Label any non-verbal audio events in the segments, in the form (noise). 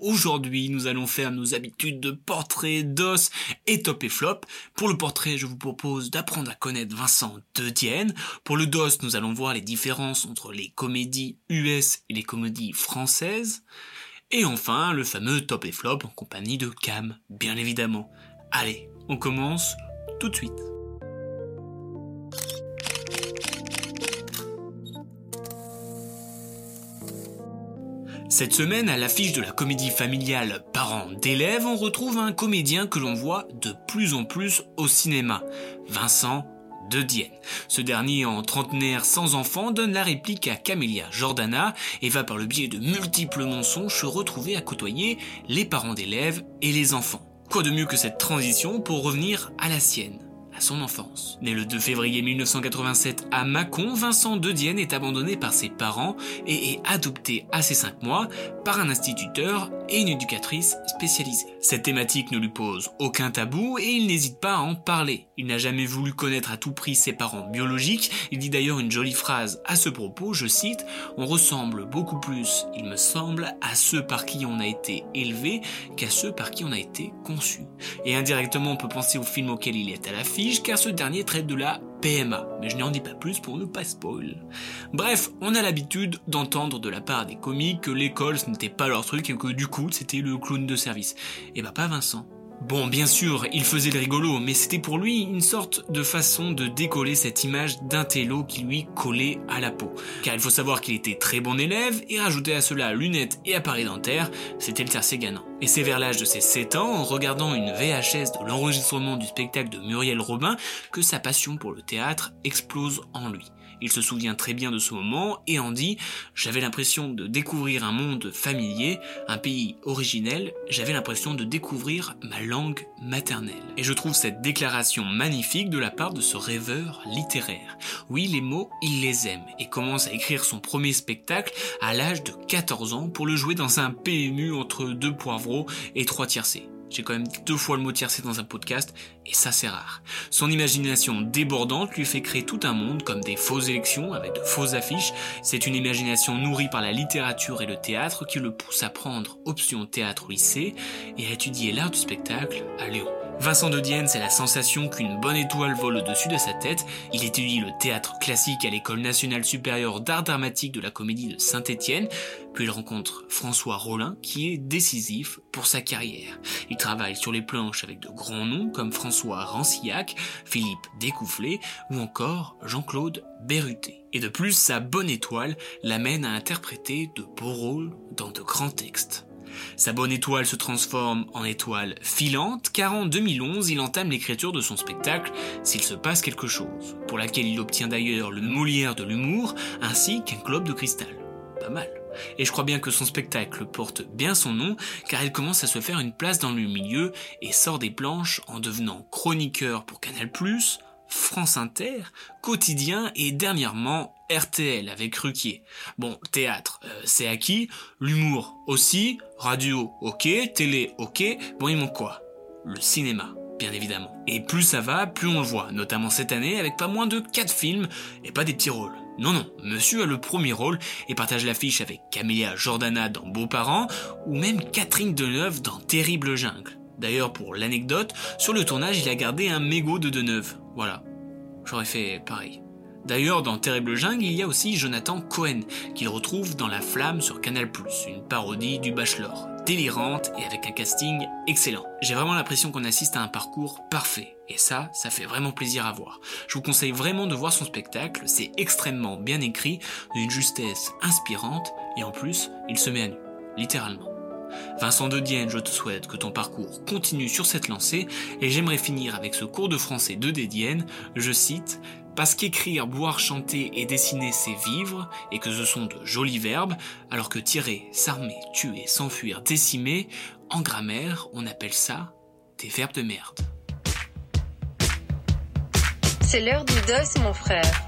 Aujourd'hui, nous allons faire nos habitudes de portrait, d'os et top et flop. Pour le portrait, je vous propose d'apprendre à connaître Vincent De Dienne. Pour le dos, nous allons voir les différences entre les comédies US et les comédies françaises. Et enfin, le fameux top et flop en compagnie de Cam, bien évidemment. Allez, on commence tout de suite. Cette semaine, à l'affiche de la comédie familiale Parents d'élèves, on retrouve un comédien que l'on voit de plus en plus au cinéma, Vincent de Dienne. Ce dernier, en trentenaire sans enfant, donne la réplique à Camélia Jordana et va par le biais de multiples mensonges se retrouver à côtoyer les parents d'élèves et les enfants. Quoi de mieux que cette transition pour revenir à la sienne? Son enfance. Né le 2 février 1987 à Mâcon, Vincent De Dienne est abandonné par ses parents et est adopté à ses 5 mois par un instituteur et une éducatrice spécialisée. Cette thématique ne lui pose aucun tabou et il n'hésite pas à en parler. Il n'a jamais voulu connaître à tout prix ses parents biologiques. Il dit d'ailleurs une jolie phrase à ce propos, je cite, On ressemble beaucoup plus, il me semble, à ceux par qui on a été élevé qu'à ceux par qui on a été conçu. Et indirectement, on peut penser au film auquel il est à la fille car ce dernier traite de la PMA, mais je n'en dis pas plus pour ne pas spoil. Bref, on a l'habitude d'entendre de la part des comiques que l'école ce n'était pas leur truc et que du coup c'était le clown de service. Et bah pas Vincent. Bon, bien sûr, il faisait le rigolo, mais c'était pour lui une sorte de façon de décoller cette image d'un télo qui lui collait à la peau. Car il faut savoir qu'il était très bon élève, et rajouter à cela lunettes et appareil dentaire, c'était le tercé gagnant. Et c'est vers l'âge de ses 7 ans, en regardant une VHS de l'enregistrement du spectacle de Muriel Robin, que sa passion pour le théâtre explose en lui. Il se souvient très bien de ce moment et en dit J'avais l'impression de découvrir un monde familier, un pays originel, j'avais l'impression de découvrir ma langue maternelle. Et je trouve cette déclaration magnifique de la part de ce rêveur littéraire. Oui, les mots, il les aime et commence à écrire son premier spectacle à l'âge de 14 ans pour le jouer dans un PMU entre deux et trois tiercés. J'ai quand même deux fois le mot tiercé dans un podcast, et ça c'est rare. Son imagination débordante lui fait créer tout un monde, comme des fausses élections avec de fausses affiches. C'est une imagination nourrie par la littérature et le théâtre qui le pousse à prendre option théâtre au lycée et à étudier l'art du spectacle à Lyon. Vincent de Dienne, c'est la sensation qu'une bonne étoile vole au-dessus de sa tête. Il étudie le théâtre classique à l'École nationale supérieure d'art dramatique de la comédie de Saint-Étienne, puis il rencontre François Rollin, qui est décisif pour sa carrière. Il travaille sur les planches avec de grands noms comme François Rancillac, Philippe Découfflé ou encore Jean-Claude Berruté. Et de plus, sa bonne étoile l'amène à interpréter de beaux rôles dans de grands textes. Sa bonne étoile se transforme en étoile filante car en 2011 il entame l'écriture de son spectacle S'il se passe quelque chose, pour laquelle il obtient d'ailleurs le Molière de l'humour ainsi qu'un globe de cristal. Pas mal. Et je crois bien que son spectacle porte bien son nom, car il commence à se faire une place dans le milieu et sort des planches en devenant chroniqueur pour Canal+, France Inter, Quotidien et dernièrement RTL avec Ruquier. Bon, théâtre, euh, c'est acquis, l'humour aussi, radio ok, télé ok, bon il manque quoi? Le cinéma bien évidemment. Et plus ça va, plus on le voit, notamment cette année avec pas moins de 4 films et pas des petits rôles. Non, non, monsieur a le premier rôle et partage l'affiche avec Camélia Jordana dans Beaux-Parents ou même Catherine Deneuve dans Terrible Jungle. D'ailleurs, pour l'anecdote, sur le tournage, il a gardé un mégot de Deneuve. Voilà. J'aurais fait pareil. D'ailleurs, dans Terrible Jungle, il y a aussi Jonathan Cohen, qu'il retrouve dans La Flamme sur Canal+, une parodie du Bachelor, délirante et avec un casting excellent. J'ai vraiment l'impression qu'on assiste à un parcours parfait, et ça, ça fait vraiment plaisir à voir. Je vous conseille vraiment de voir son spectacle, c'est extrêmement bien écrit, d'une justesse inspirante, et en plus, il se met à nu, littéralement. Vincent de Dienne, je te souhaite que ton parcours continue sur cette lancée et j'aimerais finir avec ce cours de français de Dédienne, je cite Parce qu'écrire, boire, chanter et dessiner, c'est vivre, et que ce sont de jolis verbes, alors que tirer, s'armer, tuer, s'enfuir, décimer, en grammaire, on appelle ça des verbes de merde. C'est l'heure du dos, mon frère.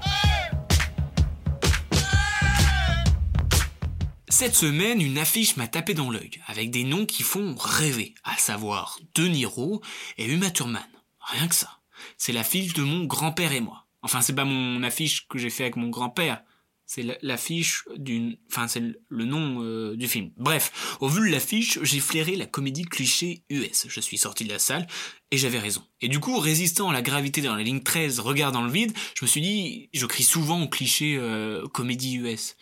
Cette semaine, une affiche m'a tapé dans l'œil, avec des noms qui font rêver, à savoir De Niro et Uma Thurman. Rien que ça. C'est l'affiche de mon grand-père et moi. Enfin, c'est pas mon affiche que j'ai fait avec mon grand-père. C'est l'affiche d'une, enfin, c'est le nom euh, du film. Bref, au vu de l'affiche, j'ai flairé la comédie cliché US. Je suis sorti de la salle et j'avais raison. Et du coup, résistant à la gravité dans la ligne 13, regard dans le vide, je me suis dit, je crie souvent au cliché euh, comédie US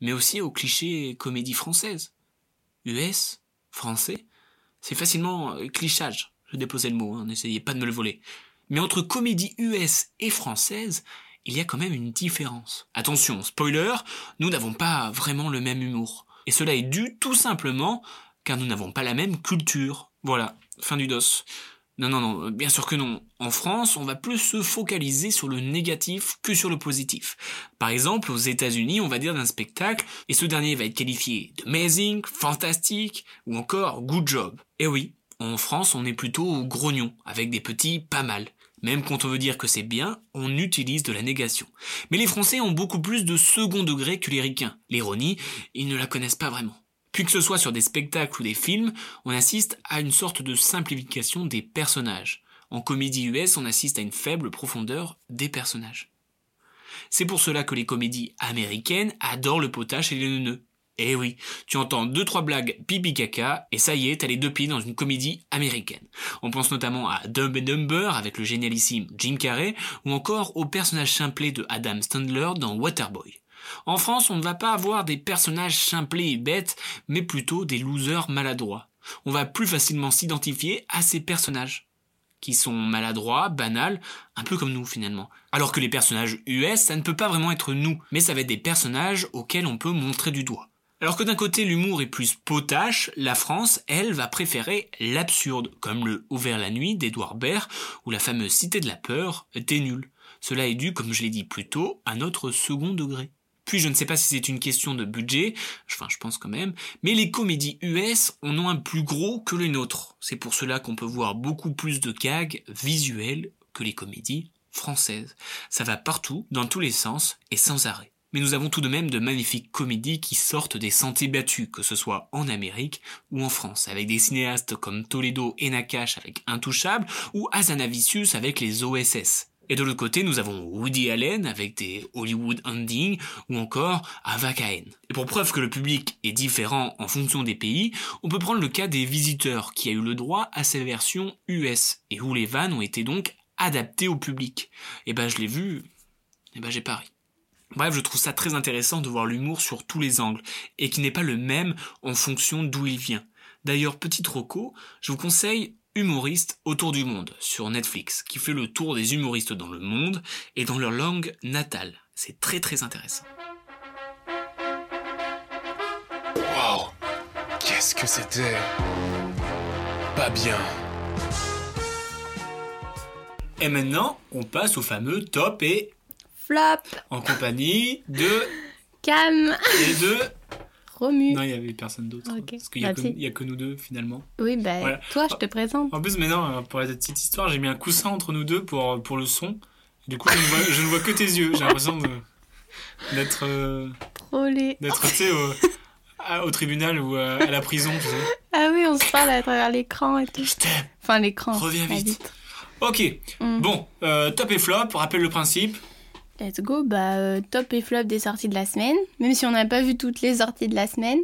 mais aussi aux clichés comédie française. US, français, c'est facilement euh, clichage. Je déposais le mot, hein, n'essayez pas de me le voler. Mais entre comédie US et française, il y a quand même une différence. Attention, spoiler, nous n'avons pas vraiment le même humour. Et cela est dû tout simplement car nous n'avons pas la même culture. Voilà, fin du dos. Non, non, non, bien sûr que non. En France, on va plus se focaliser sur le négatif que sur le positif. Par exemple, aux États-Unis, on va dire d'un spectacle, et ce dernier va être qualifié d'amazing, fantastique, ou encore good job. Et oui, en France, on est plutôt grognon, avec des petits pas mal. Même quand on veut dire que c'est bien, on utilise de la négation. Mais les Français ont beaucoup plus de second degré que les Ricains. L'ironie, ils ne la connaissent pas vraiment. Puis que ce soit sur des spectacles ou des films, on assiste à une sorte de simplification des personnages. En comédie US, on assiste à une faible profondeur des personnages. C'est pour cela que les comédies américaines adorent le potage et les neuneux. Eh oui, tu entends deux trois blagues pipi caca et ça y est, t'as les deux pieds dans une comédie américaine. On pense notamment à Dumb and Dumber avec le génialissime Jim Carrey ou encore au personnage simplé de Adam Sandler dans Waterboy. En France, on ne va pas avoir des personnages simplés et bêtes, mais plutôt des losers maladroits. On va plus facilement s'identifier à ces personnages qui sont maladroits, banals, un peu comme nous finalement. Alors que les personnages US, ça ne peut pas vraiment être nous, mais ça va être des personnages auxquels on peut montrer du doigt. Alors que d'un côté l'humour est plus potache, la France, elle, va préférer l'absurde, comme le Ouvert la nuit d'Edouard Baird ou la fameuse Cité de la peur des nuls. Cela est dû, comme je l'ai dit plus tôt, à notre second degré. Puis je ne sais pas si c'est une question de budget, enfin je pense quand même, mais les comédies US en ont un plus gros que les nôtres. C'est pour cela qu'on peut voir beaucoup plus de gags visuels que les comédies françaises. Ça va partout, dans tous les sens et sans arrêt. Mais nous avons tout de même de magnifiques comédies qui sortent des sentiers battus, que ce soit en Amérique ou en France, avec des cinéastes comme Toledo et Nakash avec Intouchable, ou Azanavicius avec les OSS. Et de l'autre côté, nous avons Woody Allen avec des Hollywood Ending ou encore Ava Cahen. Et pour preuve que le public est différent en fonction des pays, on peut prendre le cas des visiteurs qui a eu le droit à sa version US et où les vannes ont été donc adaptées au public. Et ben je l'ai vu, et ben j'ai pari. Bref, je trouve ça très intéressant de voir l'humour sur tous les angles et qui n'est pas le même en fonction d'où il vient. D'ailleurs, petit troco, je vous conseille Humoriste autour du monde sur Netflix, qui fait le tour des humoristes dans le monde et dans leur langue natale. C'est très très intéressant. Waouh Qu'est-ce que c'était? Pas bien. Et maintenant, on passe au fameux top et Flop. En compagnie de Cam. Et de Romu. Non, il y avait personne d'autre. Parce qu'il n'y a, bah, a, que nous deux finalement. Oui, bah toi, je te présente. En plus, mais non, pour la petite histoire, j'ai mis un coussin entre nous deux pour, pour le son. Du coup, je ne, vois, je ne vois que tes yeux. J'ai l'impression d'être. Euh, Trollé. D'être, tu sais, au, au, tribunal ou à, à la prison, tu sais. (laughs) Ah oui, on se parle à travers l'écran et tout. Je t'aime. Enfin, l'écran. Reviens vite. Ok. Mm. Bon, euh, top et flop, rappelle le principe. Let's go, bah euh, top et flop des sorties de la semaine. Même si on n'a pas vu toutes les sorties de la semaine.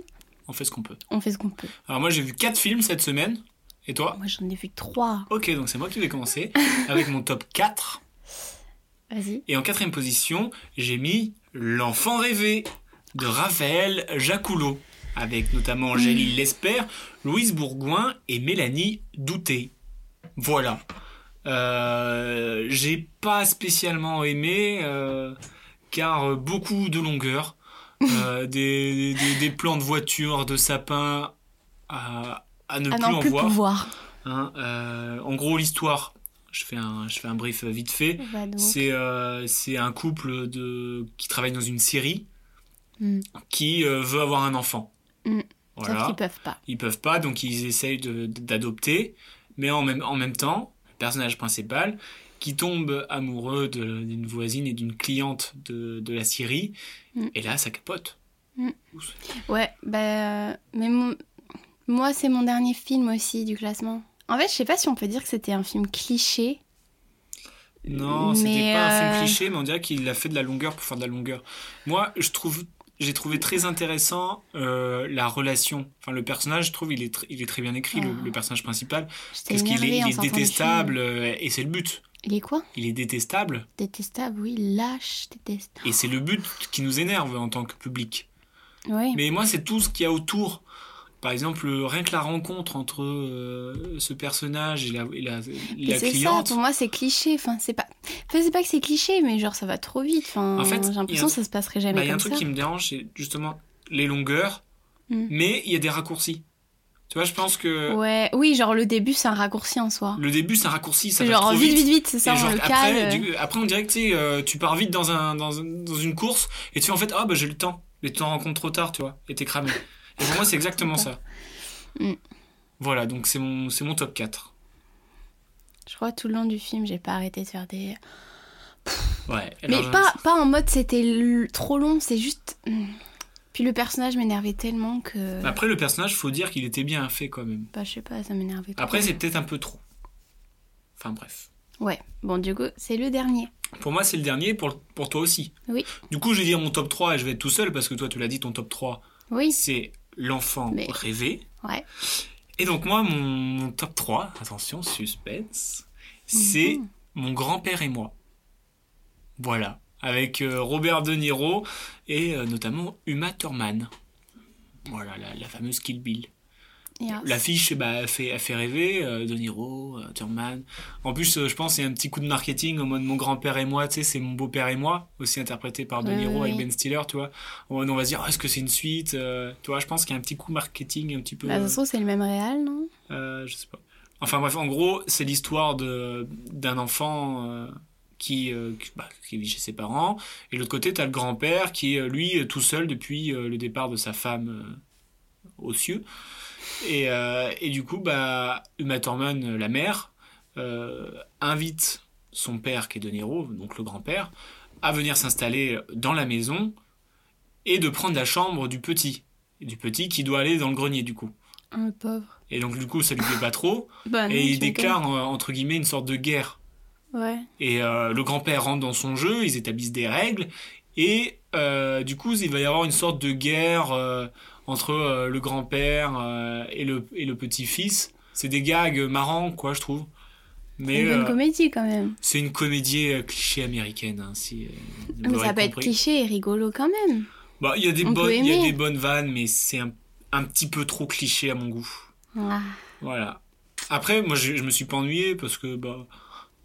On fait ce qu'on peut. On fait ce qu'on peut. Alors moi j'ai vu 4 films cette semaine. Et toi? Moi j'en ai vu 3. Ok, donc c'est moi qui vais commencer (laughs) avec mon top 4. Vas-y. Et en quatrième position, j'ai mis L'enfant rêvé de Raphaël Jacoulot. Avec notamment Angéline mmh. Lesper, Louise Bourgoin et Mélanie Douté. Voilà. Euh, j'ai pas spécialement aimé euh, car beaucoup de longueur, (laughs) euh, des, des, plans de voitures, de sapins à, à ne plus en voir. Hein, en gros, l'histoire, Je fais un, je fais un brief vite fait. Bah. C'est c'est un couple de, qui travaille dans une série Mm. qui veut avoir un enfant. Mm. Voilà. Sauf qu'ils peuvent pas. Ils peuvent pas, donc ils essayent d'adopter. Mais en même, en même temps, personnage principal, qui tombe amoureux d'une voisine et d'une cliente de, de la Syrie, Mm. et là, ça capote. Ouais, bah. euh, Mais mon- moi, c'est mon dernier film aussi du classement. En fait, je sais pas si on peut dire que c'était un film cliché. Non, c'était pas un film euh, cliché, mais on dirait qu'il a fait de la longueur pour faire de la longueur. Moi, je trouve, j'ai trouvé très intéressant euh, la relation. Enfin, le personnage, je trouve, il est, tr- il est très bien écrit, le, Ah. le personnage principal, parce qu'il est, il est détestable, euh, et c'est le but. Il est quoi? Il est détestable, Détestable, oui, lâche, déteste. et c'est le but qui nous énerve en tant que public. Oui. Mais moi, c'est tout ce qu'il y a autour. Par exemple, rien que la rencontre entre euh, ce personnage et la, et la, Et la c'est ça, cliente. pour moi, c'est cliché. Enfin, c'est pas. Enfin, c'est pas que c'est cliché, mais genre, ça va trop vite. Enfin, En fait, j'ai l'impression que ça se passerait jamais Bah, Il y a un truc ça. qui me dérange, c'est justement les longueurs, Mm. mais il y a des raccourcis. Tu vois, je pense que Ouais, oui, genre le début, c'est un raccourci en soi. le début, c'est un raccourci, ça va genre trop vite, vite, vite, c'est ça, genre, on le après, du- après, on dirait que tu, sais, euh, tu pars vite dans, un, dans, un- dans une course et tu fais en fait, ah bah j'ai le temps. Mais tu t'en rends compte trop tard, tu vois, et t'es cramé. (laughs) Et pour moi, c'est exactement ça. Mm. Voilà, donc c'est mon, mon top 4. Je crois tout le long du film, j'ai pas arrêté de faire des. Ouais. Mais pas, pas en mode c'était trop long, c'est juste. Hmm. Puis le personnage m'énervait tellement que. Après, le personnage, faut dire qu'il était bien fait quand même. Bah, je sais pas, ça m'énervait. Après, c'est peut-être un peu trop. Enfin bref. Ouais, bon, du coup, c'est le dernier. Pour moi, c'est le dernier, pour, pour toi aussi. Oui. Du coup, je vais dire mon top 3 et je vais être tout seul parce que toi, tu l'as dit, ton top 3, Oui, c'est l'enfant Mais- rêvé. ouais. Et donc, moi, mon, mon top 3, attention, suspense, c'est Mhm. mon grand-père et moi. Voilà. Avec euh, Robert De Niro et euh, notamment Uma Thurman. Voilà, la, la fameuse Kill Bill. L'affiche, bah, elle fait, elle fait rêver, euh, De Niro, euh, Thurman. En plus, euh, je pense qu'il y a un petit coup de marketing en mode mon grand-père et moi, tu sais, c'est mon beau-père et moi, aussi interprété par De Niro oui, avec. Ben Stiller, tu vois. On va se dire, est-ce que c'est une suite euh, Tu vois, je pense qu'il y a un petit coup marketing un petit peu. Bah, trouve, c'est le même réal, non? Je sais pas. Enfin bref, en gros, c'est l'histoire de d'un enfant qui, euh, bah, qui vit chez ses parents, et de l'autre côté, t'as le grand-père qui est, lui, tout seul depuis euh, le départ de sa femme euh, aux cieux. Et, euh, et du coup, bah, Uma Thurman, euh, la mère, euh, invite son père, qui est De Niro, donc le grand-père, à venir s'installer dans la maison et de prendre la chambre du petit. Et du petit qui doit aller dans le grenier, du coup. Ah, le pauvre. Et donc, du coup, ça lui plaît pas trop. (laughs) Bah, non, et il déclare, euh, entre guillemets, une sorte de guerre. Ouais. Et le grand-père rentre dans son jeu, ils établissent des règles. Et du coup, il va y avoir une sorte de guerre entre euh, le grand-père euh, et, le, et le petit-fils. C'est des gags marrants, quoi, je trouve. C'est Mais une bonne euh, comédie quand même. c'est une comédie cliché américaine, hein, si Mais ça peut être cliché et rigolo quand même. Bah, il y a des bonnes vannes, mais c'est un, un petit peu trop cliché à mon goût. Ah. Voilà. Après, moi, je, je me suis pas ennuyé parce que bah,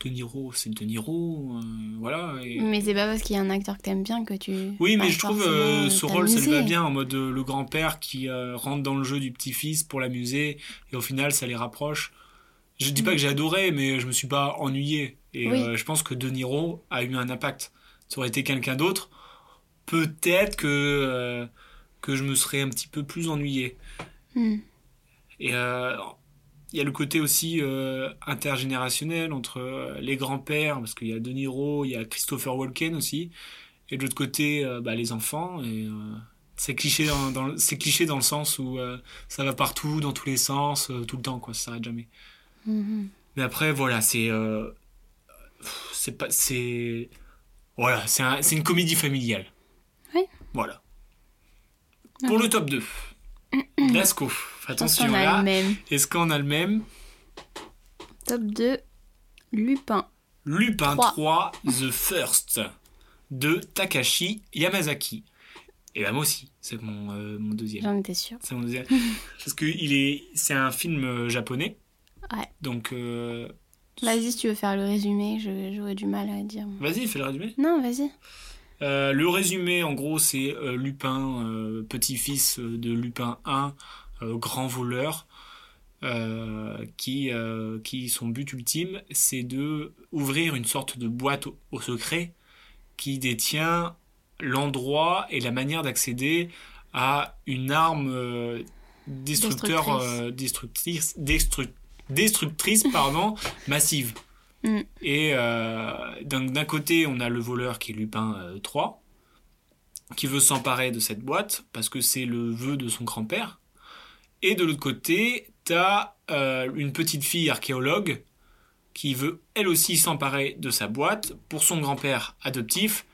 De Niro, c'est De Niro, euh, voilà. et- Mais c'est pas parce qu'il y a un acteur que t'aimes bien que tu. Oui, mais je trouve euh, ce rôle, ça lui va bien en mode euh, le grand-père qui euh, rentre dans le jeu du petit-fils pour l'amuser et au final, ça les rapproche. Je dis pas que j'ai adoré, mais je me suis pas ennuyé. Et Oui. euh, je pense que De Niro a eu un impact. Ça aurait été quelqu'un d'autre, peut-être que euh, que je me serais un petit peu plus ennuyé. Hmm. Et euh, il y a le côté aussi euh, intergénérationnel entre euh, les grands-pères, parce qu'il y a De Niro, il y a Christopher Walken aussi, et de l'autre côté, euh, bah, les enfants. Et euh, c'est cliché dans, c'est cliché dans le sens où ça va partout, dans tous les sens, tout le temps, quoi, ça s'arrête jamais. Mhm. Mais après, voilà, c'est. c'est pas. C'est. Voilà, c'est un- c'est une comédie familiale. Oui. Voilà. Pour le top 2. (clears throat) Lasco. Attention là. Est-ce qu'on a le même? Top 2, Lupin. Lupin Trois. 3, The First, de Takashi Yamazaki. Et bah moi aussi, c'est mon, euh, mon deuxième. J'en étais sûre. C'est mon deuxième. (laughs) Parce que il est, c'est un film euh, japonais. Ouais. Donc, euh, Vas-y, si tu veux faire le résumé, je- j'aurais du mal à dire. vas-y, fais le résumé. Non, vas-y. Euh, le résumé, en gros, c'est Lupin, petit-fils de Lupin 1, euh, grand voleur, euh, qui, euh, qui son but ultime, c'est de ouvrir une sorte de boîte au, au secret qui détient l'endroit et la manière d'accéder à une arme euh, destructeur, euh, destructrice, destru- destructrice pardon, (laughs) massive. Mm. Et euh, d'un d'un côté, on a le voleur qui est Lupin euh, 3, qui veut s'emparer de cette boîte parce que c'est le vœu de son grand-père. Et de l'autre côté, t'as euh, une petite fille archéologue qui veut elle aussi s'emparer de sa boîte pour son grand-père adoptif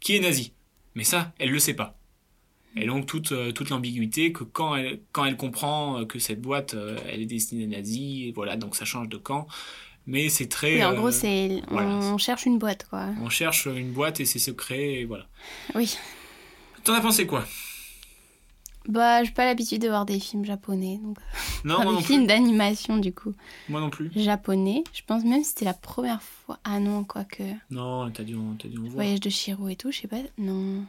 qui est nazi. Mais ça, elle le sait pas. Et donc toute, euh, toute l'ambiguïté que quand elle, quand elle comprend euh, que cette boîte, euh, elle est destinée nazi, et voilà, donc ça change de camp. Mais c'est très... Oui, en gros, c'est voilà. on cherche une boîte, quoi. On cherche une boîte et ses secrets, et voilà. Oui. T'en as pensé quoi? Bah, j'ai pas l'habitude de voir des films japonais, donc. Non, (laughs) Enfin, moi des non films d'animation, du coup. Moi non plus. Japonais. Je pense même que c'était la première fois. Ah non, quoique. Non, t'as dû, en- t'as dû en voir. Voyage de Shiro et tout, je sais pas. Non.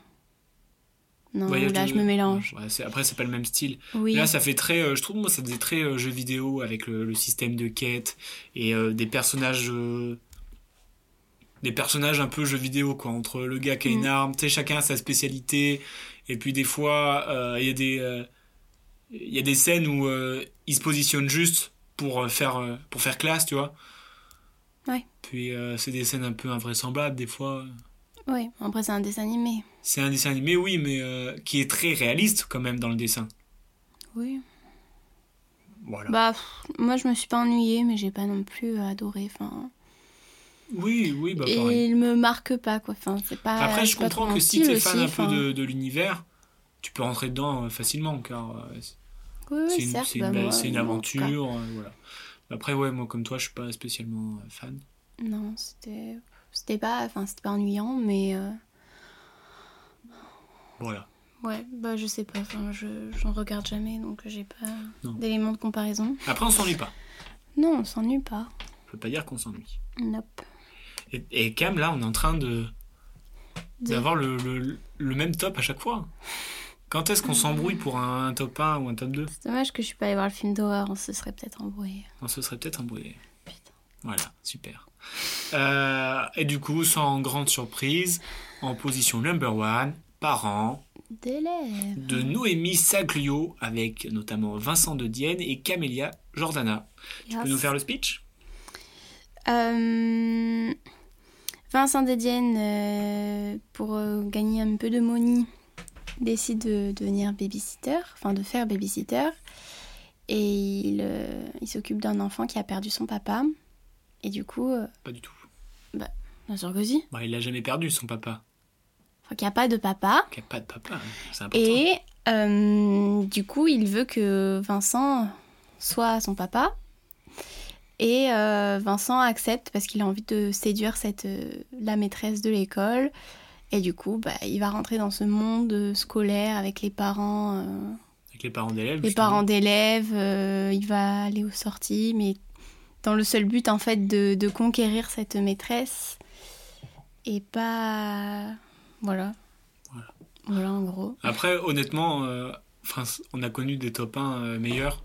Non, Voyage là, de- je me mélange. Ouais, après, c'est pas le même style. Oui. Là, ça fait très. euh, je trouve, moi, ça faisait très euh, jeu vidéo avec le, le système de quête et euh, des personnages. des personnages un peu jeu vidéo, quoi. Entre le gars qui a une Mm. arme, tu sais, chacun a sa spécialité. Et puis, des fois, euh, il y a des. euh, Il y a des scènes où euh, il se positionne juste pour faire, pour faire classe, tu vois. Ouais. Puis, euh, c'est des scènes un peu invraisemblables, des fois. Oui, après, c'est un dessin animé. C'est un dessin animé, oui, mais euh, qui est très réaliste quand même dans le dessin. Oui. Voilà. Bah, pff, moi, je me suis pas ennuyée, mais j'ai pas non plus adoré. Enfin. Oui, oui, bah et pareil. il me marque pas, quoi. Enfin, c'est pas. Après, je pas comprends que si t'es fan aussi, un peu de, de l'univers, tu peux rentrer dedans euh, facilement, car euh, c'est- Oui, oui, c'est une, certes, bah, une moi, une aventure, euh, voilà. Après, ouais, moi comme toi, je suis pas spécialement fan. Non, c'était. C'était pas, enfin, c'était pas ennuyant, mais. euh, Voilà. Ouais, bah, je sais pas. Enfin, je j'en regarde jamais, donc j'ai pas d'éléments de comparaison. Après, on s'ennuie pas. Non, on s'ennuie pas. Je peux pas dire qu'on s'ennuie. Nope. Et, et Cam, là, on est en train de d'avoir le, le, le même top à chaque fois. Quand est-ce qu'on s'embrouille pour un, un top 1 ou un top 2 C'est dommage que je suis pas allée voir le film d'horreur, on se serait peut-être embrouillé. On se serait peut-être embrouillé. Putain. Voilà, super. Euh, et du coup, sans grande surprise, en position number one, parents de Noémie Saglio, avec notamment Vincent de Dienne et Camélia Jordana. Tu peux nous faire le speech? Euh, Vincent Dedienne, euh, pour euh, gagner un peu de money, décide de devenir babysitter, enfin de faire babysitter. Et il, euh, il s'occupe d'un enfant qui a perdu son papa. Et du coup, Pas du tout. bien sûr que si, Bah, il l'a jamais perdu, son papa. enfin, qu'il n'y a pas de papa. Qui a pas de papa, hein. c'est important. Et euh, du coup, il veut que Vincent soit son papa. Et euh, Vincent accepte parce qu'il a envie de séduire cette, euh, la maîtresse de l'école. Et du coup, bah, il va rentrer dans ce monde scolaire avec les parents, euh, Avec les parents d'élèves. les parents d'élèves. euh, il va aller aux sorties, mais dans le seul but en fait de, de conquérir cette maîtresse. Et pas. Voilà. Voilà. Voilà, en gros. Après, honnêtement, euh, on a connu des top 1 euh, meilleurs.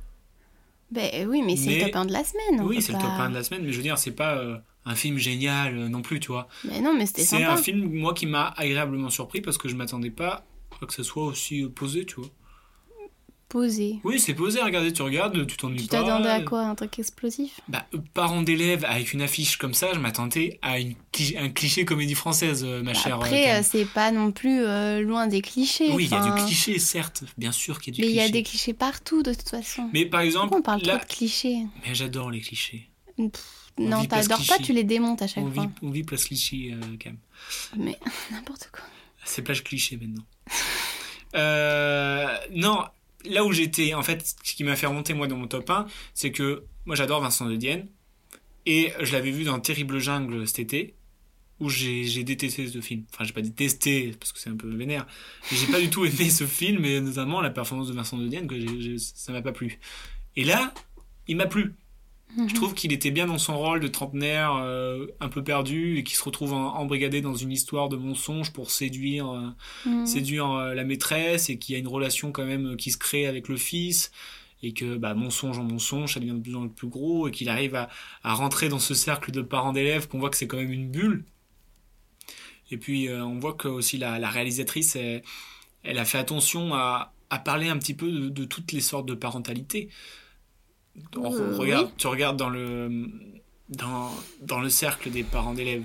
Ben oui, mais c'est Mais- le top 1 de la semaine. oui, c'est le top 1 de la semaine, mais je veux dire, c'est pas euh, un film génial euh, non plus, tu vois. Mais non, mais c'était C'est un film, moi, qui m'a agréablement surpris parce que je m'attendais pas à que ce soit aussi euh, posé, tu vois. Posé. Oui, c'est posé, regardez, tu regardes, tu t'ennuies Tu pas. t'attendais à quoi Un truc explosif? Bah, euh, parents d'élèves avec une affiche comme ça, je m'attendais à une un cliché comédie française, euh, ma chère. euh, Après, euh, c'est pas non plus euh, loin des clichés. oui, il y a du cliché, certes, bien sûr qu'il y a du Mais il y cliché. a des clichés partout, de toute façon. Mais par exemple, Pourquoi on parle là... trop de clichés? Mais j'adore les clichés. Pff, Non, t'adores pas, cliché. tu les démontes à chaque On vit, fois. on vit place cliché, euh, Cam. Mais (laughs) n'importe quoi. C'est plage cliché maintenant. (laughs) Euh, non, là où j'étais, en fait, ce qui m'a fait remonter moi dans mon top 1, c'est que moi j'adore Vincent de Dienne. Et je l'avais vu dans Terrible Jungle cet été, où j'ai détesté ce film. Enfin, j'ai pas détesté, parce que c'est un peu vénère. J'ai pas du tout aimé ce film, et notamment la performance de Vincent de Dienne, que j'ai- j'ai- ça m'a pas plu. Et là, il m'a plu. Mhm. Je trouve qu'il était bien dans son rôle de trentenaire euh, un peu perdu et qui se retrouve en- embrigadé dans une histoire de mensonge pour séduire, euh, Mhm. séduire euh, la maîtresse et qui a une relation quand même euh, qui se crée avec le fils et que bah, mensonge en mensonge, ça devient de plus en plus gros, et qu'il arrive à, à rentrer dans ce cercle de parents d'élèves, qu'on voit que c'est quand même une bulle. Et puis euh, on voit que aussi la, la réalisatrice, elle, elle, a fait attention à, à parler un petit peu de, de, toutes les sortes de parentalité. On, Euh, regarde, oui. Tu regardes dans le, dans, dans le cercle des parents d'élèves,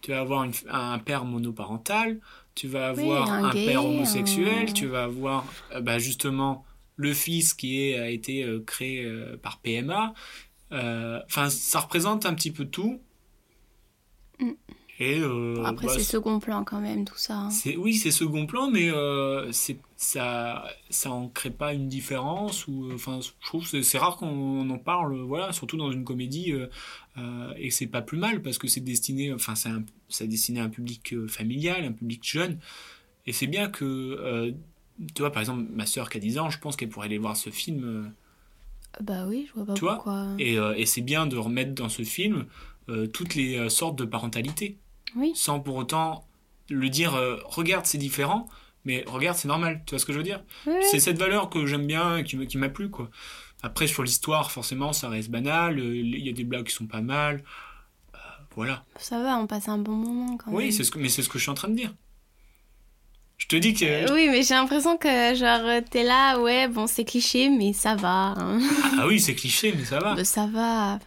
tu vas avoir une- un père monoparental, tu vas Oui, avoir un un, gay, père homosexuel, un- tu vas avoir euh, bah, justement le fils qui est, a été euh, créé par PMA. Enfin, ça représente un petit peu tout. Mm. Et euh, Après, bah, c'est second plan quand même, tout ça. hein. c'est oui, c'est second plan, mais euh, c'est ça, ça en crée pas une différence ou euh, enfin, je trouve que c'est- rare qu'on en parle, voilà, surtout dans une comédie euh, et c'est pas plus mal parce que c'est destiné, enfin, c'est un- c'est destiné à un public familial, un public jeune, et c'est bien que, tu vois, par exemple, ma sœur qui a 10 ans, je pense qu'elle pourrait aller voir ce film. Bah oui, je vois pas Tu vois pourquoi. et, euh, et c'est bien de remettre dans ce film euh, toutes les euh, sortes de parentalité. Oui. Sans pour autant le dire, euh, regarde, c'est différent, mais regarde, c'est normal. Tu vois ce que je veux dire? Oui, oui. C'est cette valeur que j'aime bien qui, qui m'a plu, quoi. Après, sur l'histoire, forcément, ça reste banal. euh, Il y a des blagues qui sont pas mal. Euh, voilà. Ça va, on passe un bon moment quand même. Oui, c'est ce que, mais c'est ce que je suis en train de dire. Je te dis que. Euh, Oui, mais j'ai l'impression que genre t'es là, ouais, bon c'est cliché, mais ça va. hein. Ah oui, (laughs) c'est cliché, mais ça va. Bah, ça va.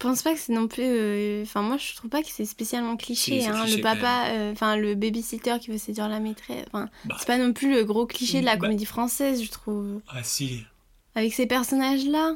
Je pense pas que c'est non plus. euh, Enfin, moi je trouve pas que c'est spécialement cliché. Si, hein. cliché le papa, euh, enfin le babysitter qui veut séduire la maîtresse. Enfin, Bah. c'est pas non plus le gros cliché de la Bah. comédie française, je trouve. Ah si. Avec ces personnages-là.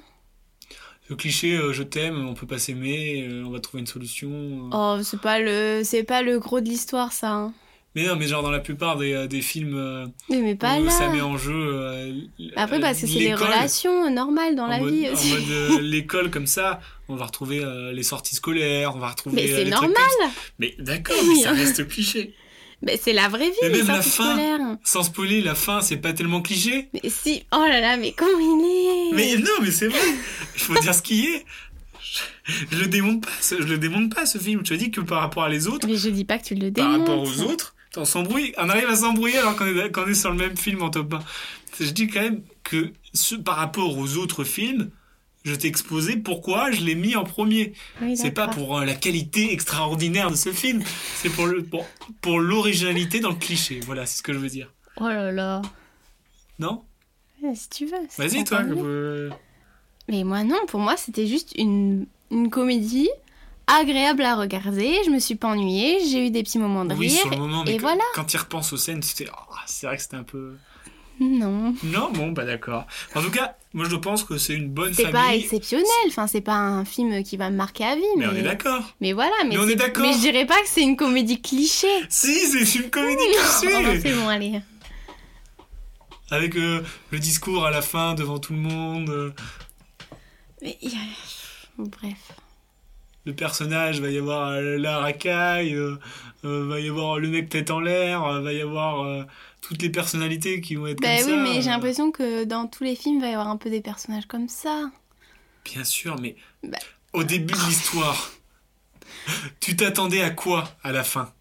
Le cliché, euh, je t'aime, on peut pas s'aimer, euh, on va trouver une solution. euh. Oh, c'est pas le, c'est pas le gros de l'histoire, ça. hein. Mais non, mais genre dans la plupart des, euh, des films euh, Oui, mais pas où là. ça met en jeu. euh, Après, parce que c'est l'école, relations normales dans en la mode, vie en aussi. mode, euh, (laughs) l'école comme ça, on va retrouver les sorties scolaires, on va retrouver. Mais c'est les trucs normal. Mais d'accord, mais ça (laughs) reste cliché. Mais c'est la vraie vie, Mais les même la fin. scolaires. Sans spoiler, la fin, c'est pas tellement cliché. Mais si, oh là là, mais comment il est Mais non, mais c'est vrai. Il faut dire ce qui est. Je, je le démonte pas, ce- je le démonte pas ce film. Je te dis que par rapport à les autres, Mais je dis pas que tu le par démontes. rapport aux autres, on s'embrouille. On arrive à s'embrouiller alors qu'on est, est sur le même film en top 1. Je dis quand même que ce, par rapport aux autres films, je t'ai exposé pourquoi je l'ai mis en premier. Oui, C'est pas pour euh, la qualité extraordinaire de ce film, c'est pour le pour, pour l'originalité dans le cliché. Voilà, c'est ce que je veux dire. Oh là là. Non? Ouais, si tu veux. Vas-y toi. Mais moi non, pour moi c'était juste une, une comédie agréable à regarder. Je me suis pas ennuyée, j'ai eu des petits moments de Oui, rire. sur le moment, mais et que- voilà. quand tu y repenses aux scènes, c'était oh, c'est vrai que c'était un peu Non. Non, bon, bah d'accord. En tout cas, moi je pense que c'est une bonne C'est famille. pas exceptionnel, enfin c'est pas un film qui va me marquer à vie. Mais Mais, on est d'accord. mais voilà, mais, Mais on c'est- est d'accord. Mais je dirais pas que c'est une comédie cliché. Si, c'est une comédie Oh, cliché. c'est bon, allez. Avec euh, le discours à la fin devant tout le monde. euh, Mais il y a- bon, bref. le personnage, va y avoir euh, la racaille, euh, euh, va y avoir le mec tête en l'air, euh, va y avoir toutes les personnalités qui vont être Bah comme oui, ça. mais j'ai l'impression que dans tous les films, il va y avoir un peu des personnages comme ça. Bien sûr, mais Bah. au début de l'histoire, tu t'attendais à quoi à la fin?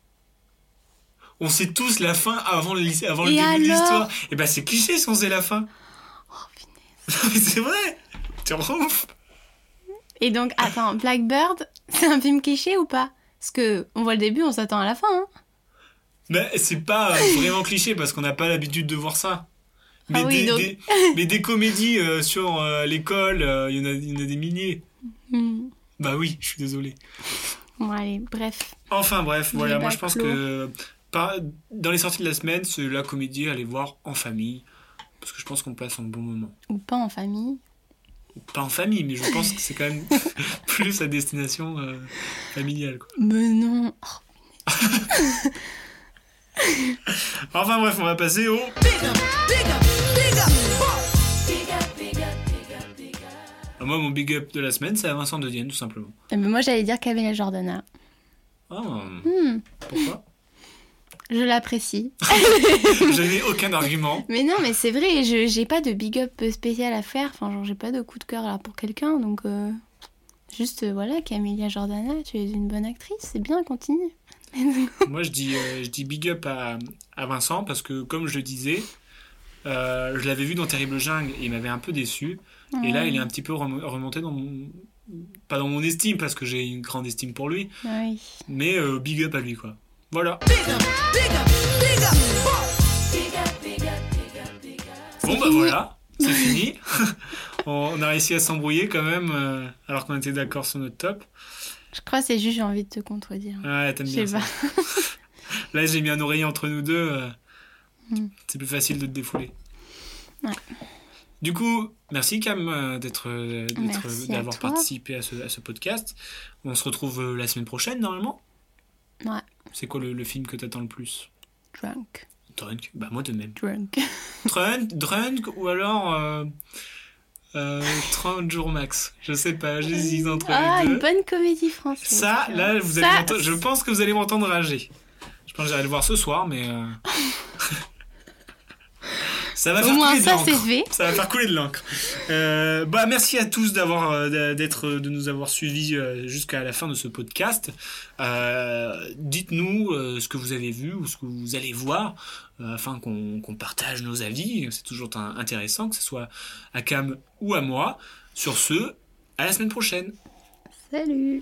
On sait tous la fin avant le, avant début de l'histoire. Et ben c'est cliché si on sait la fin. Oh, (laughs) mais c'est vrai Tu ronfles Et donc, attends, Blackbird, c'est un film cliché ou pas? Parce que on voit le début, on s'attend à la fin. Hein. Mais c'est pas euh, vraiment cliché parce qu'on n'a pas l'habitude de voir ça. Mais, Ah oui, des, donc- des- mais des comédies euh, sur euh, l'école, euh, il y, en a- il y en a des milliers. Hmm. Bah oui, je suis désolé. Bon, allez, bref. Enfin bref, voilà, Débat moi je pense clos. que par- dans les sorties de la semaine, c'est la comédie à aller voir en famille. Parce que je pense qu'on passe un bon moment. Ou pas en famille. Pas en famille, mais je pense que c'est quand même (laughs) plus à destination euh, familiale. quoi. Mais non. Oh, (laughs) Enfin bref, on va passer au... Ah, Moi, mon big up de la semaine, c'est à Vincent de Dienne, tout simplement. Mais moi, j'allais dire Camilla Jordana. Ah, Hmm, pourquoi? Je l'apprécie. (laughs) J'avais aucun argument. Mais non, mais c'est vrai, je j'ai pas de big up spécial à faire. Enfin, genre, j'ai pas de coup de cœur là pour quelqu'un. Donc, euh, juste, euh, voilà, Camilla Jordana, tu es une bonne actrice. C'est bien, continue. (laughs) Moi, je dis, euh, je dis big up à, à Vincent parce que, comme je le disais, je l'avais vu dans Terrible Jungle et il m'avait un peu déçu. Et là, il est un petit peu rem- remonté dans mon. Pas dans mon estime, parce que j'ai une grande estime pour lui, Oui. mais big up à lui, quoi. Voilà. Bon, bah voilà, c'est (laughs) fini. (laughs) on a réussi à s'embrouiller quand même, euh, alors qu'on était d'accord sur notre top. Je crois que c'est juste j'ai envie de te contredire. Ouais, t'aimes bien sais ça. pas. (laughs) Là, j'ai mis un oreiller entre nous deux. euh, Mm. C'est plus facile de te défouler. Ouais. Du coup, merci Cam euh, d'être, euh, d'être- Merci à d'avoir toi. participé à ce, à ce podcast. On se retrouve euh, la semaine prochaine normalement. Ouais. C'est quoi le, le film que t'attends le plus? Drunk. Drunk? Bah moi de même. Drunk. (laughs) Drunk, drunk ou alors euh, euh, 30 jours max. Je sais pas, j'hésite entre Ah, les deux. une bonne comédie française. Ça, là, vous allez je pense que vous allez m'entendre rager. Je pense que j'irai le voir ce soir, mais. euh, (laughs) ça va Au faire moins couler de ça, l'encre. c'est fait. Ça va faire couler de l'encre. Euh, bah, merci à tous d'avoir, euh, d'être, de nous avoir suivis euh, jusqu'à la fin de ce podcast. Euh, dites-nous euh, ce que vous avez vu ou ce que vous allez voir euh, afin qu'on, qu'on partage nos avis. C'est toujours intéressant, que ce soit à Cam ou à moi. Sur ce, à la semaine prochaine. Salut.